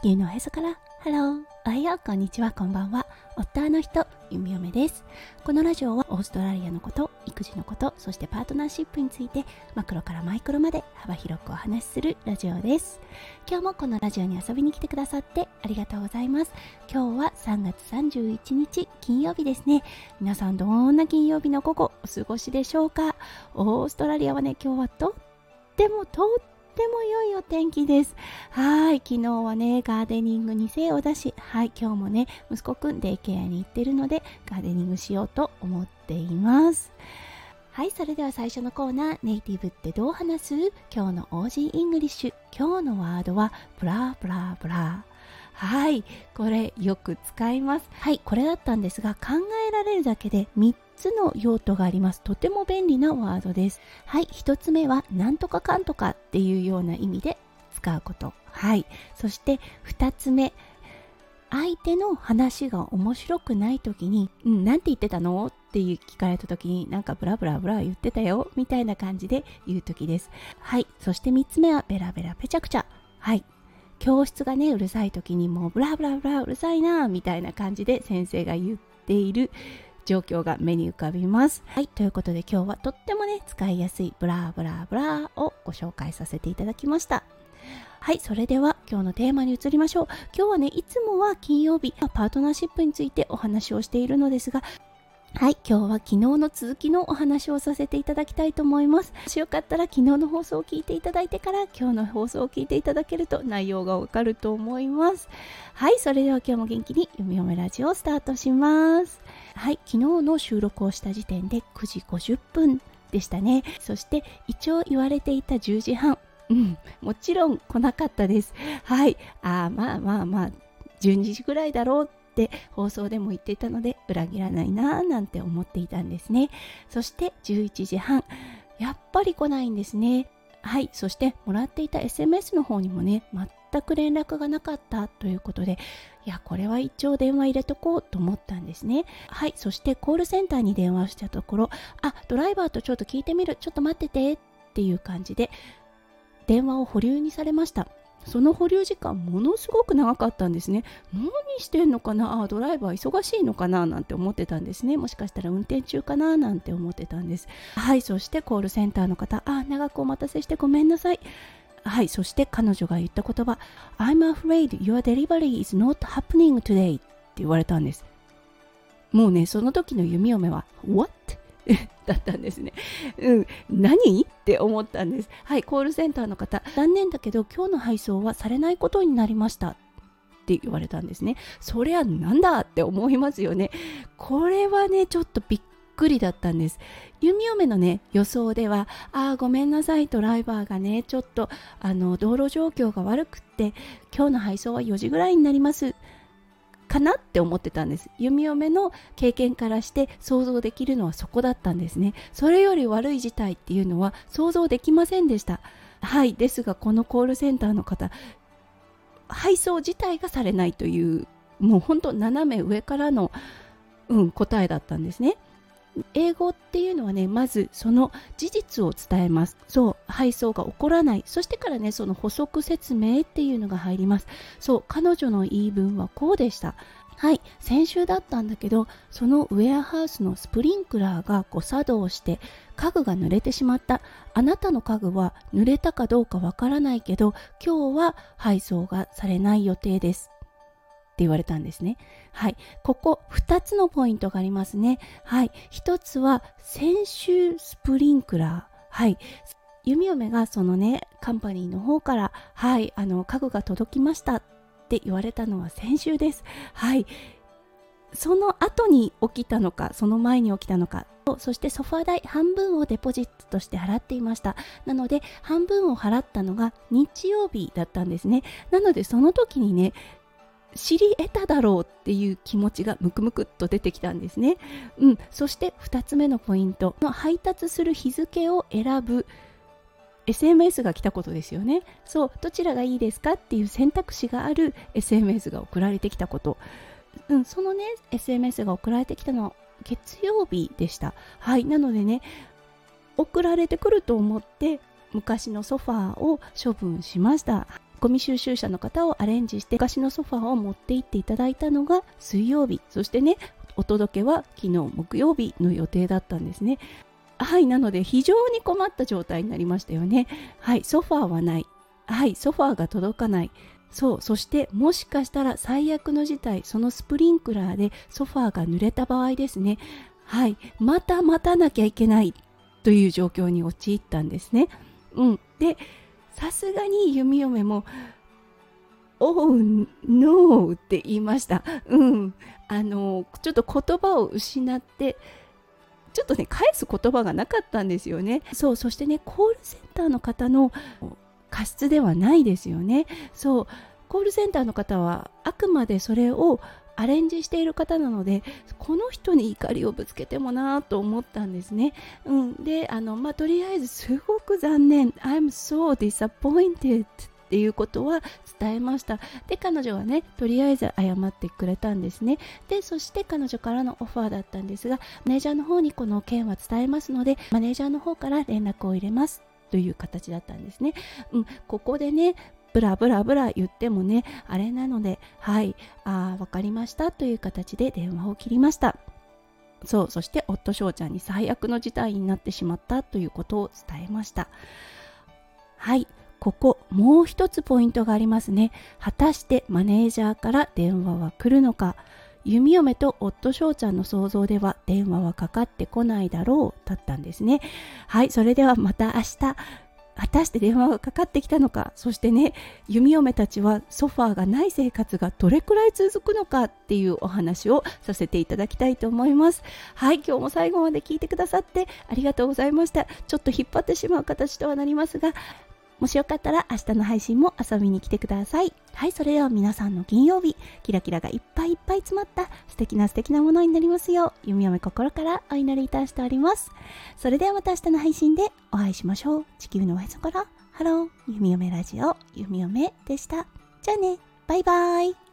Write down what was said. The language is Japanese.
地球のおへそから。ハローおはよう。こんにちは。こんばんは。夫の人ゆみおめです。このラジオはオーストラリアのこと育児のことそしてパートナーシップについてマクロからマイクロまで幅広くお話しするラジオです。今日もこのラジオに遊びに来てくださってありがとうございます。今日は3月31日金曜日ですね。皆さんどんな金曜日の午後お過ごしでしょうか？オーストラリアはね今日はとってもとってっても良いお天気です。はい、昨日はね、ガーデニングに精を出し、はい、今日もね、息子くんデイケアに行ってるので、ガーデニングしようと思っています。はい、それでは最初のコーナー、ネイティブってどう話す？今日の OG English。今日のワードは、 blah blah blah。はい、これよく使います。はい、これだったんですが、考えられるだけで3つの用途があります。とても便利なワードです。はい、1つ目は、なんとかかんとかっていうような意味で使うこと。はい、そして2つ目、相手の話が面白くない時に、うん、なんて言ってたの？っていう聞かれた時に、なんかブラブラブラ言ってたよ、みたいな感じで言う時です。はい。そして3つ目は、ベラベラペチャクチャ。はい。教室がね、うるさい時にもうブラブラブラうるさいな、みたいな感じで先生が言っている状況が目に浮かびます。はい、ということで今日はとってもね、使いやすいブラブラブラをご紹介させていただきました。はい、それでは今日のテーマに移りましょう。今日はね、いつもは金曜日、パートナーシップについてお話をしているのですが、はい、今日は昨日の続きのお話をさせていただきたいと思います。もしよかったら昨日の放送を聞いていただいてから今日の放送を聞いていただけると内容がわかると思います。はい、それでは今日も元気に読み読めラジオをスタートします。はい、昨日の収録をした時点で9時50分でしたね。そして一応言われていた10時半。うん、もちろん来なかったです。はい、あまあまあまあ、12時ぐらいだろうって放送でも言っていたので裏切らないなぁなんて思っていたんですね。そして11時半やっぱり来ないんですね。はいそしてもらっていた SMS の方にもね全く連絡がなかったということでいやこれは一応電話入れとこうと思ったんですね。はいそしてコールセンターに電話したところあドライバーとちょっと聞いてみるちょっと待っててっていう感じで電話を保留にされました。その保留時間ものすごく長かったんですね。何してんのかな？あドライバー忙しいのかな？なんて思ってたんですね。もしかしたら運転中かな？なんて思ってたんです。はいそしてコールセンターの方。あ長くお待たせしてごめんなさい。はいそして彼女が言った言葉。I'm afraid your delivery is not happening today って言われたんです。もうねその時の弓嫁は What? だったんですね。うん、何？って思ったんです。はい、コールセンターの方、残念だけど今日の配送はされないことになりました。って言われたんですね。そりゃなんだって思いますよね。これはね、ちょっとびっくりだったんです。弓嫁のね、予想では、ああ、ごめんなさい、ドライバーがね、ちょっと、あの、道路状況が悪くって、今日の配送は4時ぐらいになります。かなって思ってたんです。弓嫁の経験からして想像できるのはそこだったんですね。それより悪い事態っていうのは想像できませんでした。はいですがこのコールセンターの方配送自体がされないというもうほんと斜め上からの、うん、答えだったんですね。英語っていうのはねまずその事実を伝えます。そう配送が起こらない。そしてからねその補足説明っていうのが入ります。そう彼女の言い分はこうでした。はい先週だったんだけどそのウェアハウスのスプリンクラーが誤作動して家具が濡れてしまった。あなたの家具は濡れたかどうかわからないけど今日は配送がされない予定です。って言われたんですね。はい。ここ2つのポイントがありますね。はい。1つは先週スプリンクラー。はい。弓嫁がそのね、カンパニーの方から、はい、あの、家具が届きましたって言われたのは先週です。はい。その後に起きたのか、その前に起きたのか、そしてソファー代半分をデポジットとして払っていました。なので、半分を払ったのが日曜日だったんですね。なので、その時にね、知り得ただろうっていう気持ちがムクムクっと出てきたんですね。うん、そして2つ目のポイントの配達する日付を選ぶ SMS が来たことですよね。そう、どちらがいいですかっていう選択肢がある SMS が送られてきたこと。うん、そのね、SMS が送られてきたのは月曜日でした。はい、なのでね、送られてくると思って昔のソファーを処分しました。ゴミ収集車の方をアレンジして昔のソファーを持って行っていただいたのが水曜日。そしてねお届けは昨日木曜日の予定だったんですね。はいなので非常に困った状態になりましたよね。はいソファーはない。はいソファーが届かない。そうそしてもしかしたら最悪の事態そのスプリンクラーでソファーが濡れた場合ですね。はいまた待たなきゃいけないという状況に陥ったんですね。うんでさすがに弓嫁も「Oh no」って言いました。うん。あのちょっと言葉を失ってちょっとね返す言葉がなかったんですよね。そうそしてねコールセンターの方の過失ではないですよね。そう。コールセンターの方はあくまでそれをアレンジしている方なのでこの人に怒りをぶつけてもなと思ったんですね。うん、であの、まあ、とりあえずすごく残念。I'm so disappointed っていうことは伝えました。で彼女はねとりあえず謝ってくれたんですね。でそして彼女からのオファーだったんですがマネージャーの方にこの件は伝えますのでマネージャーの方から連絡を入れますという形だったんですね。うん、ここでねブラブラブラ言ってもねあれなのではいあ分かりましたという形で電話を切りました。そうそして夫翔ちゃんに最悪の事態になってしまったということを伝えました。はいここもう一つポイントがありますね。果たしてマネージャーから電話は来るのか。弓嫁と夫翔ちゃんの想像では電話はかかってこないだろうだったんですね。はいそれではまた明日。果たして電話がかかってきたのかそしてね弓嫁たちはソファーがない生活がどれくらい続くのかっていうお話をさせていただきたいと思います。はい今日も最後まで聞いてくださってありがとうございました。ちょっと引っ張ってしまう形とはなりますがもしよかったら明日の配信も遊びに来てください。はい、それでは皆さんの金曜日、キラキラがいっぱいいっぱい詰まった素敵な素敵なものになりますよう、弓嫁心からお祈りいたしております。それではまた明日の配信でお会いしましょう。地球のおへそから、 Hello、弓嫁ラジオ、弓嫁でした。じゃあね、バイバイ。